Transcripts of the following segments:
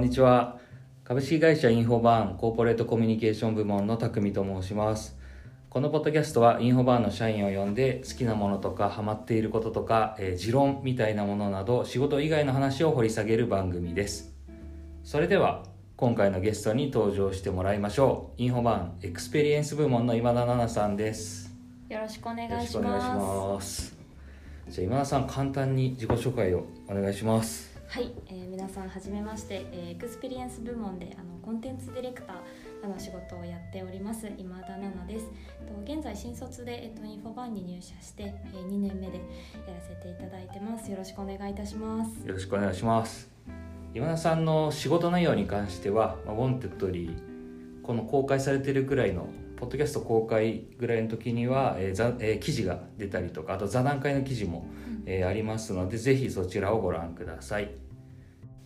んにちは。株式会社インフォバーンコーポレートコミュニケーション部門の匠と申します。このポッドキャストはインフォバーンの社員を呼んで好きなものとかハマっていることとか、えー持論みたいなものなど仕事以外の話を掘り下げる番組です。それでは今回のゲストに登場してもらいましょう。インフォバーンエクスペリエンス部門の今田奈々さんです。よろしくお願よろいししくお願いします。ます。じゃあ今田さん簡単に自己紹介をお願いしますはい、えー皆さんはじめまして、えーエクスペリエンス部門であのコンテンツディレクターの仕事をやっております今田奈々です。と現在新卒でえっとインフォバーンに入社して、えー、2年目でやらせていただいてます。よろしくお願いいたします。よろしくお願いします今田さんの仕事内容に関しては「まあ、ウォンテッドリー」この公開されてるぐらいのポッドキャスト公開ぐらいの時には、えーざえー記事が出たりとかあと座談会の記事も、えーありますのでぜひそちらをご覧ください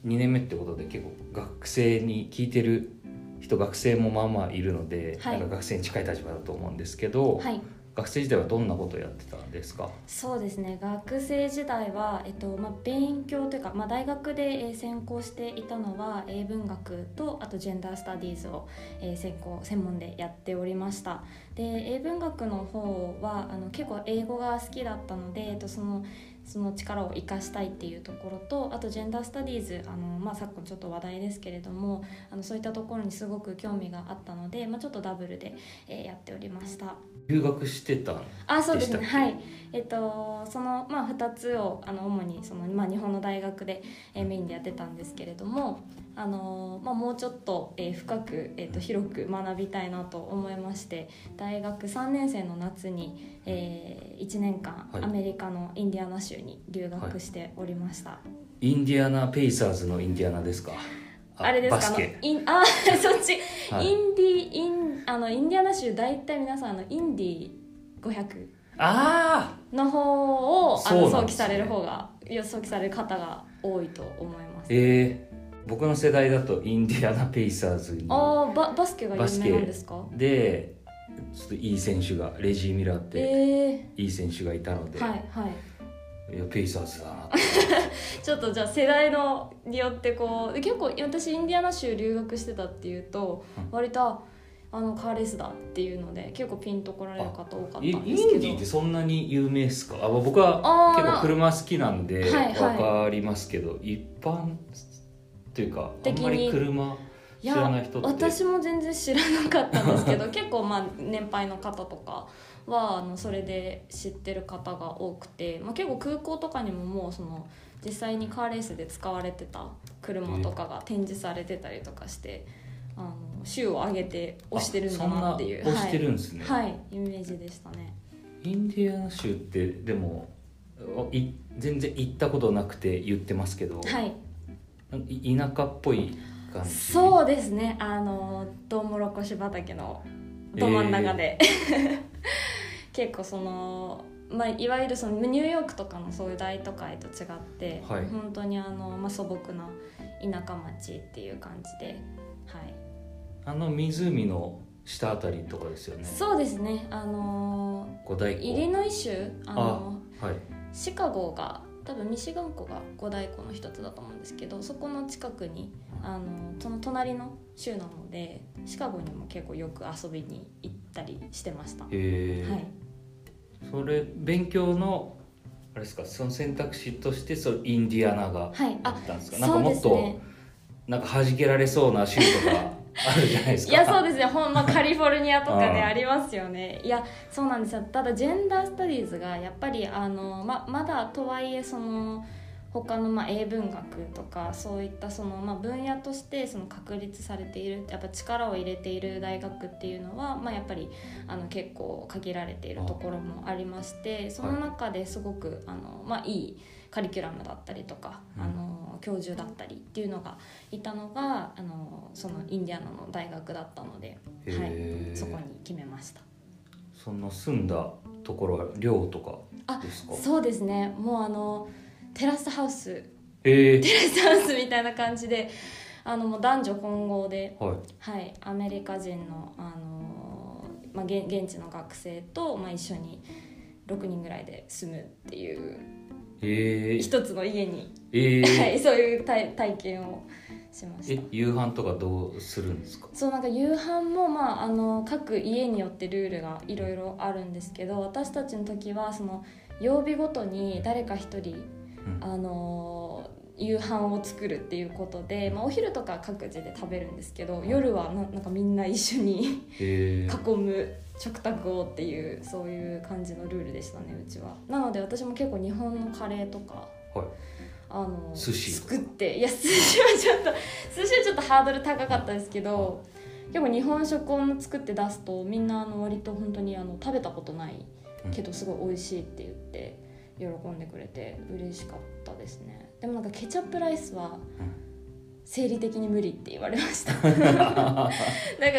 2年目ってことで結構学生に聞いてる人学生もまあまあいるので、はい。なんか学生に近い立場だと思うんですけど、はい、学生時代はどんなことをやってたんですか？そうですね。学生時代は、えっとまあ、勉強というか、まあ、大学で、えー専攻していたのは英文学とあとジェンダースタディーズを、えー専攻専門でやっておりました。で英文学の方はあの結構英語が好きだったので、えっと、そのその力を生かしたいっていうところとあとジェンダースタディーズあの、まあ、昨今ちょっと話題ですけれどもあのそういったところにすごく興味があったので、まあ、ちょっとダブルで、えーやっておりました。留学してたんあそうですね。はい。えっとそのまあ2つをあの主にその、まあ、日本の大学で、えーメインでやってたんですけれどもあの、まあ、もうちょっと、えー深く、えー、と広く学びたいなと思いまして大学3年生の夏に、え1年間、はい。アメリカのインディアナ州に留学しておりました、インディアナ・ペイサーズのインディアナですか？あれですか？あイン あそっち、はい。インディインあのインディアナ州大体皆さんあのインディ500あの方をあそうなんですね。の想起される方が予想起される方が多いと思います。えー、僕の世代だとインディアナ・ペイサーズにああババスケが有名なんですか？でちょっといい選手がレジー・ミラーってえいい選手がいたので、えはいはい。い、やペイサーズだな ちょっとじゃあ世代のによってこう結構私インディアナ州留学してたっていうと、うん割とああのカーレスだっていうので結構ピンと来られる方多かったイインんですけど。ディってそんなに有名ですか？あ僕は結構車好きなんではいはいわかりますけど、一般というかあんまり車知らない人って。私も全然知らなかったんですけど 結構まあ年配の方とかはあのそれで知ってる方が多くて、まあ、結構空港とかにももうその実際にカーレースで使われてた車とかが展示されてたりとかしてあの州を挙げて押してるんだなっていう。押してるんですね、はい、はい、イメージでしたね。インディアナ州ってでもい全然行ったことなくて言ってますけど、はいい田舎っぽい感じ？そうですね。あのトウモロコシ畑のど真ん中で、結構その、まあ、いわゆるそのニューヨークとかのそういう大都会と違って、はい。本当にあの、まあ、素朴な田舎町っていう感じで、はい、あの湖の下あたりとかですよね。そうですね。あの五大湖イリノイ州？あのはい。シカゴが多分ミシガン湖が五大湖の一つだと思うんですけどそこの近くにあのその隣の州なのでシカゴにも結構よく遊びに行ったりしてました。はへえ、い、それ勉強のあれですかその選択肢としてそのインディアナがはい、ああったんですか、なんかそうもっと、ねなんか弾けられそうな州とかあるじゃないですか。いやそうですね。ほんまカリフォルニアとかねあーありますよね。いやそうなんですよ。ただジェンダースタディーズがやっぱりあのままだとはいえその他のまあ英文学とかそういったそのまあ分野としてその確立されているやっぱ力を入れている大学っていうのはまあやっぱりあの結構限られているところもありましてその中ですごくあのまあいいカリキュラムだったりとか、うん。あの教授だったりっていうのがいたのがあのそのインディアナの大学だったので、へはい、えそこに決めました。その住んだところは寮とかあですか？そうですね。もうあのテラスハウス。へえテラスハウスみたいな感じであのもう男女混合で、はい。はい、アメリカ人のあの、まあ、現現地の学生と、まあ、一緒に6人ぐらいで住むっていうえー、一つの家に、えー。はい、そういう体体験をしました。え夕飯とかどうするんですか？そうなんか夕飯も、まあ、あの各家によってルールがいろいろあるんですけど私たちの時はその曜日ごとに誰か一人、うん。あの夕飯を作るっていうことで、まあ、お昼とか各自で食べるんですけど夜はななんかみんな一緒にえー、囲む食卓をっていうそういう感じのルールでしたねうちは。なので私も結構日本のカレーとかはい。あの寿司作っていや寿司はちょっと寿司はちょっとハードル高かったですけど結構日本食を作って出すとみんなあの割と本当にあの食べたことないけどすごい美味しいって言って喜んでくれて嬉しかったですね。でもなんかケチャップライスは生理的に無理って言われました。なんか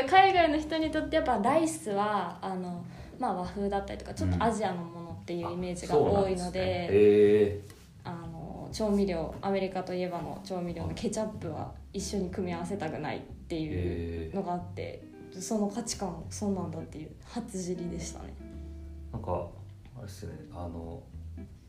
海外の人にとってやっぱライスはあの、まあ、和風だったりとかちょっとアジアのものっていうイメージが多いので,、えあの調味料アメリカといえばの調味料のケチャップは一緒に組み合わせたくないっていうえー、のがあってその価値観そうなんだっていう初知りでしたね。なんかあれですねあの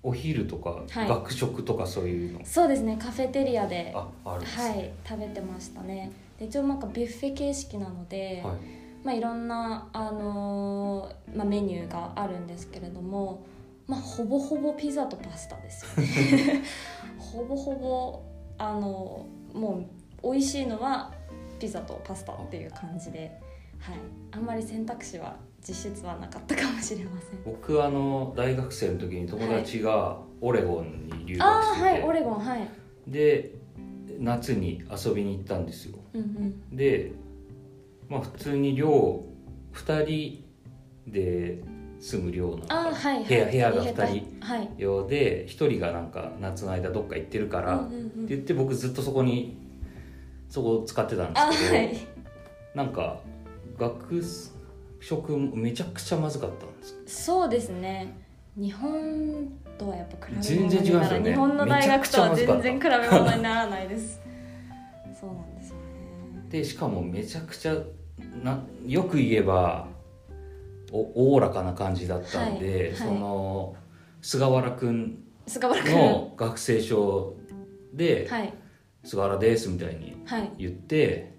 お昼とか、はい。学食とかそういうの？そうですねカフェテリアでああるんですはねい食べてましたね。で一応なんかビュッフェ形式なので、はい。まあ、いろんな、あのーまあ、メニューがあるんですけれども、まあ、ほぼほぼピザとパスタですよね。ほぼほぼあのもう美味しいのはピザとパスタっていう感じで、はい、あんまり選択肢は実質はなかったかもしれません。僕あの大学生の時に友達がオレゴンに留学ああしてて、はいオレゴンはい。で夏に遊びに行ったんですよ。うんうん。でまあ普通に寮2人で住む寮なのはいはい。部屋部屋が二2人はい。用で1人がなんか夏の間どっか行ってるから、うんうんうん。って言って僕ずっとそこにそこを使ってたんであすけど、はい。なんか学食めちゃくちゃまずかったんですそうですね。日本とはやっぱ比べ物全然違うんですよね。日本の大学とは全然比べ物にならないです。そうなんですよね。でしかもめちゃくちゃなよく言えばおおおらかな感じだったんで、はいはい。その菅原君菅原君。の学生証ではい「菅原です」みたいにはい。言って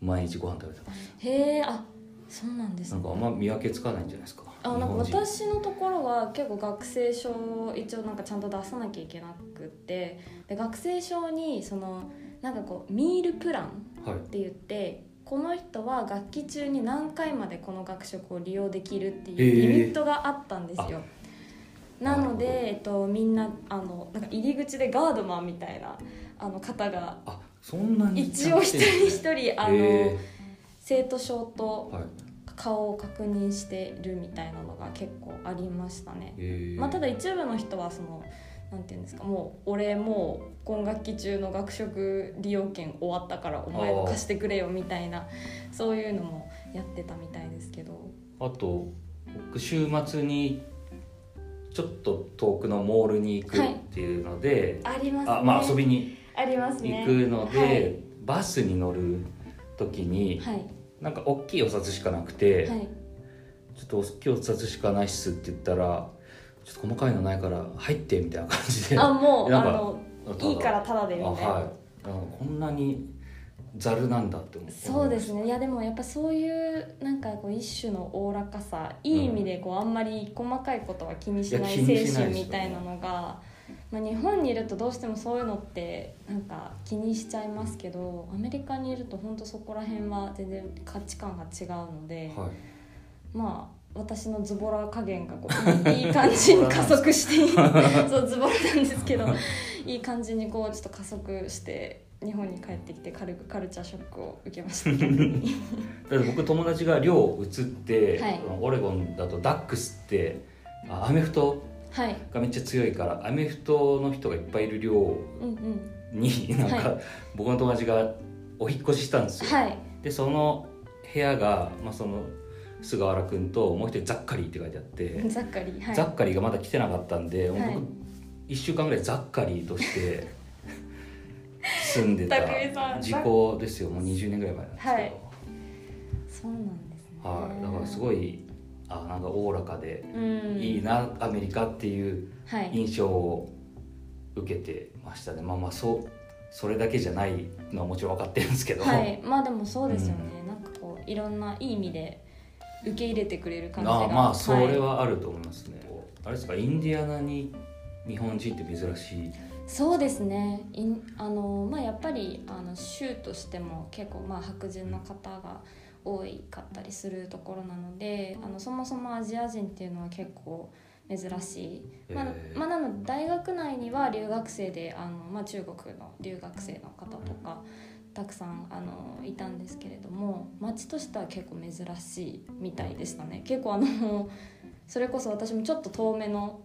毎日ご飯食べてましへえあそうなんですね。たなんかあんま見分けつかないんじゃないですか？あなんか私のところは結構学生証を一応なんかちゃんと出さなきゃいけなくってで学生証にそのなんかこうミールプランはい。って言ってこの人は学期中に何回までこの学食を利用できるってへいうー。リミットがあったんですよ。なのなるほど。で、えっと、みんなあのなんか入り口でガードマンみたいなあの方があそんなに一応一人一人あの、へ生徒証と顔を確認してるみたいなのが結構ありましたね。まあ、ただ一部の人はそのなんていうんですかもう俺もう今学期中の学食利用券終わったからお前も貸してくれよみたいなそういうのもやってたみたいですけど。あと僕週末にちょっと遠くのモールに行くっていうので、ありますね。あまあ遊びにありますね。行くので、はい。バスに乗る時に、はいなんか大きいお札しかなくて、はい。ちょっと大きいお札しかないっすって言ったらちょっと細かいのないから入ってみたいな感じで。あもう なんかいいからタダでみたいな、あはい。なんかこんなにざるなんだって思ってそうですね。いやでもやっぱそういうなんかこう一種のおおらかさいい意味でこうあんまり細かいことは気にしない精神みたいなのが、まあ、日本にいるとどうしてもそういうのってなんか気にしちゃいますけどアメリカにいると本当そこら辺は全然価値観が違うので、はい。まあ私のズボラ加減がこういい感じに加速して そうズボラなんですけどいい感じにこうちょっと加速して日本に帰ってきて軽くカルチャーショックを受けました。僕友達が寮移って、はい。オレゴンだとダックスってあアメフトはいがめっちゃ強いからアメフトの人がいっぱいいる寮うんうん。になんか、は僕の友達がお引っ越ししたんですよ、はい。でその部屋が、まあ、その菅原君ともう一人ザッカリーって書いてあって、ざっかりはい。ザッカリーがまだ来てなかったんで、僕1週間ぐらいザッカリーとして住んでた時効ですよ。もう20年ぐらい前なんですけど、はい。そうなんですね。はい、だからすごいあなんかおおらかでうん。いいな、アメリカっていうはい。印象を受けてましたね。まあまあそうそれだけじゃないのはもちろん分かってるんですけど、はい。まあでもそうですよね、なんかこういろんないい意味で受け入れてくれる感じが。あまあそれいはあると思いますね、あれですかインディアナに日本人って珍しい？そうですね。いんあの、まあ、やっぱりあの州としても結構まあ白人の方が多いかったりするところなのであのそもそもアジア人っていうのは結構珍しい、まあまあ、なので大学内には留学生であの、まあ、中国の留学生の方とかたくさんあのいたんですけれども街としては結構珍しいみたいでしたね。結構あのそれこそ私もちょっと遠めの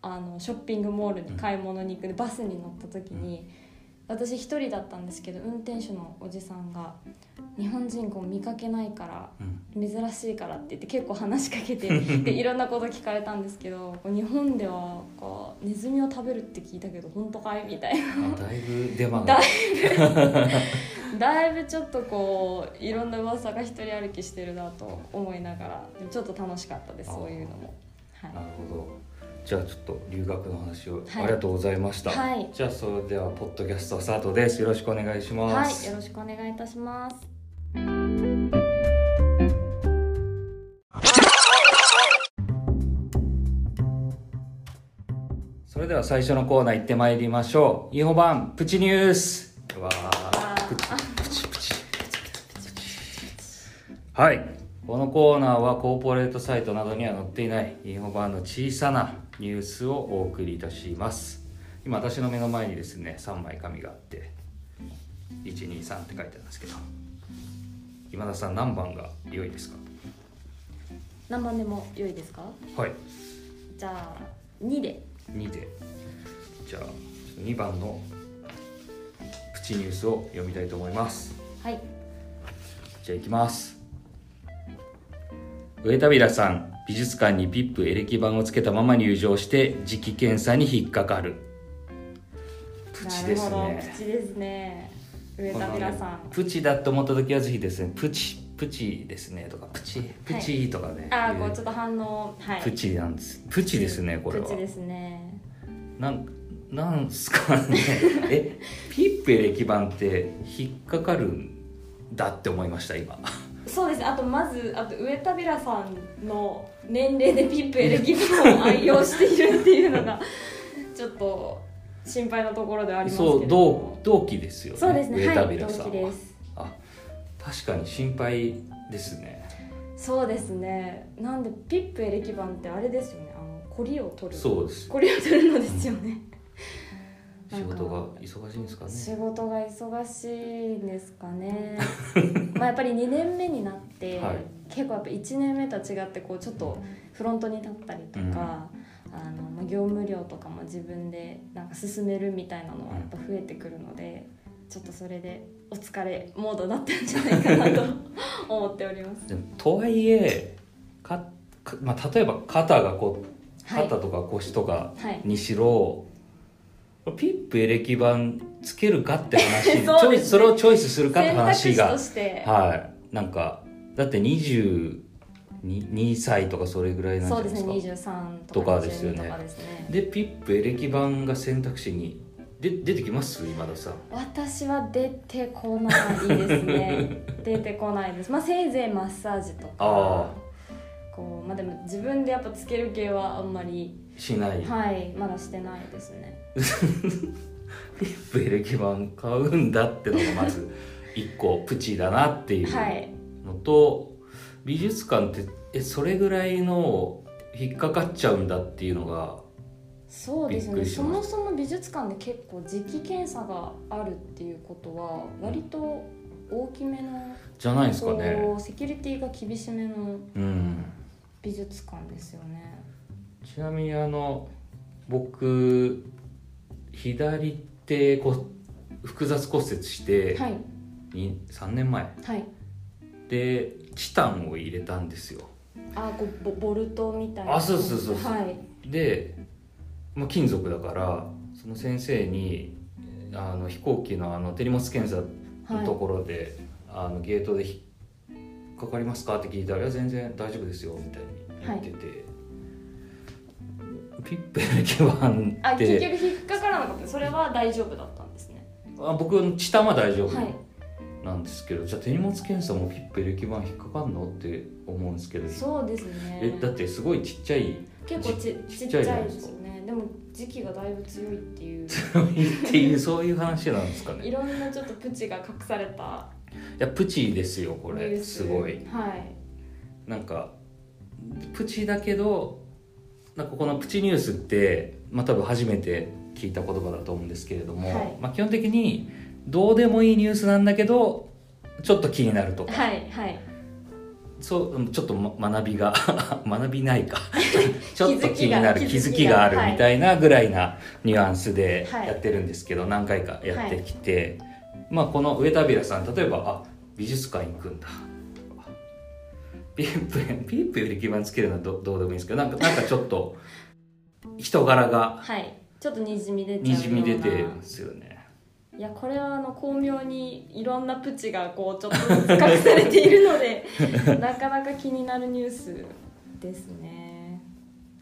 あのショッピングモールに買い物に行くでバスに乗った時に私一人だったんですけど運転手のおじさんが「日本人こう見かけないからうん。珍しいから」って言って結構話しかけて でいろんなこと聞かれたんですけど日本ではこうネズミを食べるって聞いたけど本当かい？みたいな。あだいぶ出番。だがい だいぶちょっとこういろんな噂が一人歩きしてるなと思いながらでもちょっと楽しかったですそういうのも。はい。なるほど。じゃあちょっと留学の話を、はい。ありがとうございました、はい。じゃあそれではポッドキャストスタートです。よろしくお願いしまはい、す、よろしくお願いいたします。それでは最初のコーナー行ってまいりましょう。インフォ版プチニュース。わー。プチプチプチはいこのコーナーはコーポレートサイトなどには載っていないインフォ版の小さなニュースをお送りいたします。今私の目の前にですね3枚紙があって123って書いてあるんですけど。今田さん何番が良いですか？何番でも良いですか？はい。じゃあ二で。2で。じゃあ2番のプチニュースを読みたいと思います。はい。じゃあいきます上田平さん美術館にピップエレキ板をつけたまま入場して磁気検査に引っかかるプチです。ねプチですね。上田平さん。プチだと思った時はぜひですねプチプチですねとかプチプチとかね、あー、言うこうちょっと反応はい。プチなんですプチですねこれはプチですね。なんなんすかね えピップエレキ板って引っかかるんだって思いました今そうです。あとまずあと上田平さんの年齢でピップエレキ板を愛用しているっていうのが ちょっと心配なところではありますけれそうど同も。同期ですよねそうですね。上田はい。同平さんは、期です。あ確かに心配ですねそうですね。なんでピップエレキ板ってあれですよね。あのコリを取る。そうですコリを取るのですよね。仕事が忙しいんですかね。仕事が忙しいんですかね。まあやっぱり2年目になって、はい。結構やっぱ1年目とは違ってこうちょっとフロントに立ったりとか、うん。あのまあ業務量とかも自分でなんか進めるみたいなのはやっぱ増えてくるので、ちょっとそれでお疲れモードだったんじゃないかなと 思っております。とはいえかか、まあ、例えば肩がこうはい。肩とか腰とかはい。にしろ、ピップエレキ板つけるかって話 そね。チョイスそれをチョイスするかって話が。として、はい。なんかだって22 2歳とかそれぐらいなんじゃそうないでですすかね23ととかかですよね。22とかですね。でピップエレキ板が選択肢にで出てきます？今田さん。私は出てこないですね。出てこないです。まあせいぜいマッサージとあかこうまあでも自分でやっぱつける系はあんまりしない、はいまだしてないですね。ピップエレキ板買うんだってのがまず一個プチだなっていうはい。のと、美術館ってえそれぐらいの引っかかっちゃうんだっていうのがそうですね。そもそも美術館で結構磁気検査があるっていうことは割と大きめのじゃないですかね。セキュリティが厳しめのうん美術館ですよね。ちなみにあの僕左手こ複雑骨折して、はい。に3年前。はい。でチタンを入れたんですよ。あこうボボルトみたいな。あそうそうそうそう。はい。で、まあ、金属だからその先生にあの飛行機のあの手荷物検査のところで、あのゲートで引っかかりますか？って聞いたら「いや全然大丈夫ですよ」みたいに言ってて、ピップエレキ板あって。結局引っかからなかった。それは大丈夫だったんですね。あ僕チタンは大丈夫はい。なんですけど、じゃあ手荷物検査もピップエレキ板引っかかんの？って思うんですけど。そうですね。えだってすごいちっちゃい結構ちちちっちゃいでですよねでも時期がだいぶ強いっていう。っていうそういう話なんですかね。いろんなちょっとプチが隠されたいやプチですよこれ。す。ごい。はい。なんかプチだけどなんかこのプチニュースって、まあ、多分初めて聞いた言葉だと思うんですけれども、はい。まあ、基本的にどうでもいいニュースなんだけどちょっと気になるとか、はいはい。そううんちょっと、ま、学びが 学びないか。ちょっと気になる気気づづきがあるみたいなぐらいなニュアンスではい。やってるんですけど、何回かやってきて、まあこの上田平さん例えばあ美術館行くんだ。ピープピープより基盤つけるのはどどうでもいいんですけどなんかなんかちょっと人柄がはい。ちょっとにじみ出ちゃうような。にじみ出てるんですよね。いやこれはあの巧妙にいろんなプチがこうちょっとずつ隠されているので なかなか気になるニュースですね。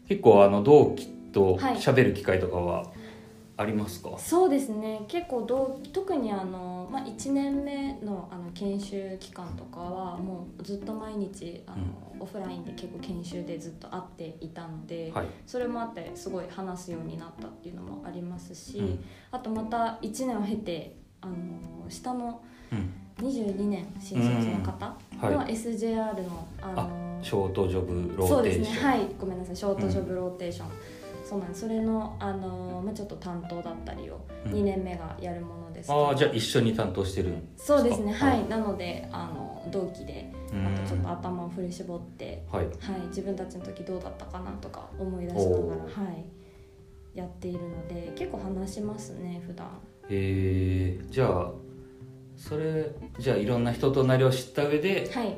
結構あの同期とはい。喋る機会とかはありますか、そうですね。結構どう特にあの、まあ、1年目のあの研修期間とかはもうずっと毎日あの、オフラインで結構研修でずっと会っていたので、はい、それもあってすごい話すようになったっていうのもありますし、うん。あとまた1年を経てあの下のうん。22年新卒の方の SJR の、あのショートジョブロそうでーテーション、すね。はい。ごめんなさい。ショートジョブローテーション、そうなんです。それのあの、まあ、ちょっと担当だったりをうん。2年目がやるものですけど、ああじゃあ一緒に担当してるそうですね。ははい。いなのであの同期でうん。あとちょっと頭を振り絞って、はい。はい、自分たちの時どうだったかなとか思い出しながら、はい、やっているので結構話しますね普段。えー、じゃあそれじゃあいろんな人となりを知った上ではい。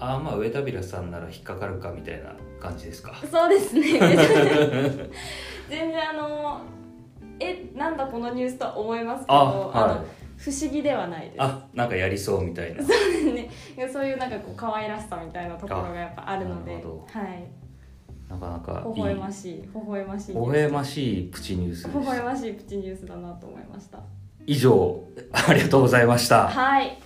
ああまあ上田平さんなら引っかかるかみたいな感じですか？そうですね。全然あのえなんだこのニュースとは思いますけどああのはい。不思議ではないです。あなんかやりそうみたいな。ね、いやそういうなんかこう可愛らしさみたいなところがやっぱあるのではい。なかなか微笑ましい微笑ましい微笑ましいプチニュースで微笑ましいプチニュースだなと思いました。以上ありがとうございました。はい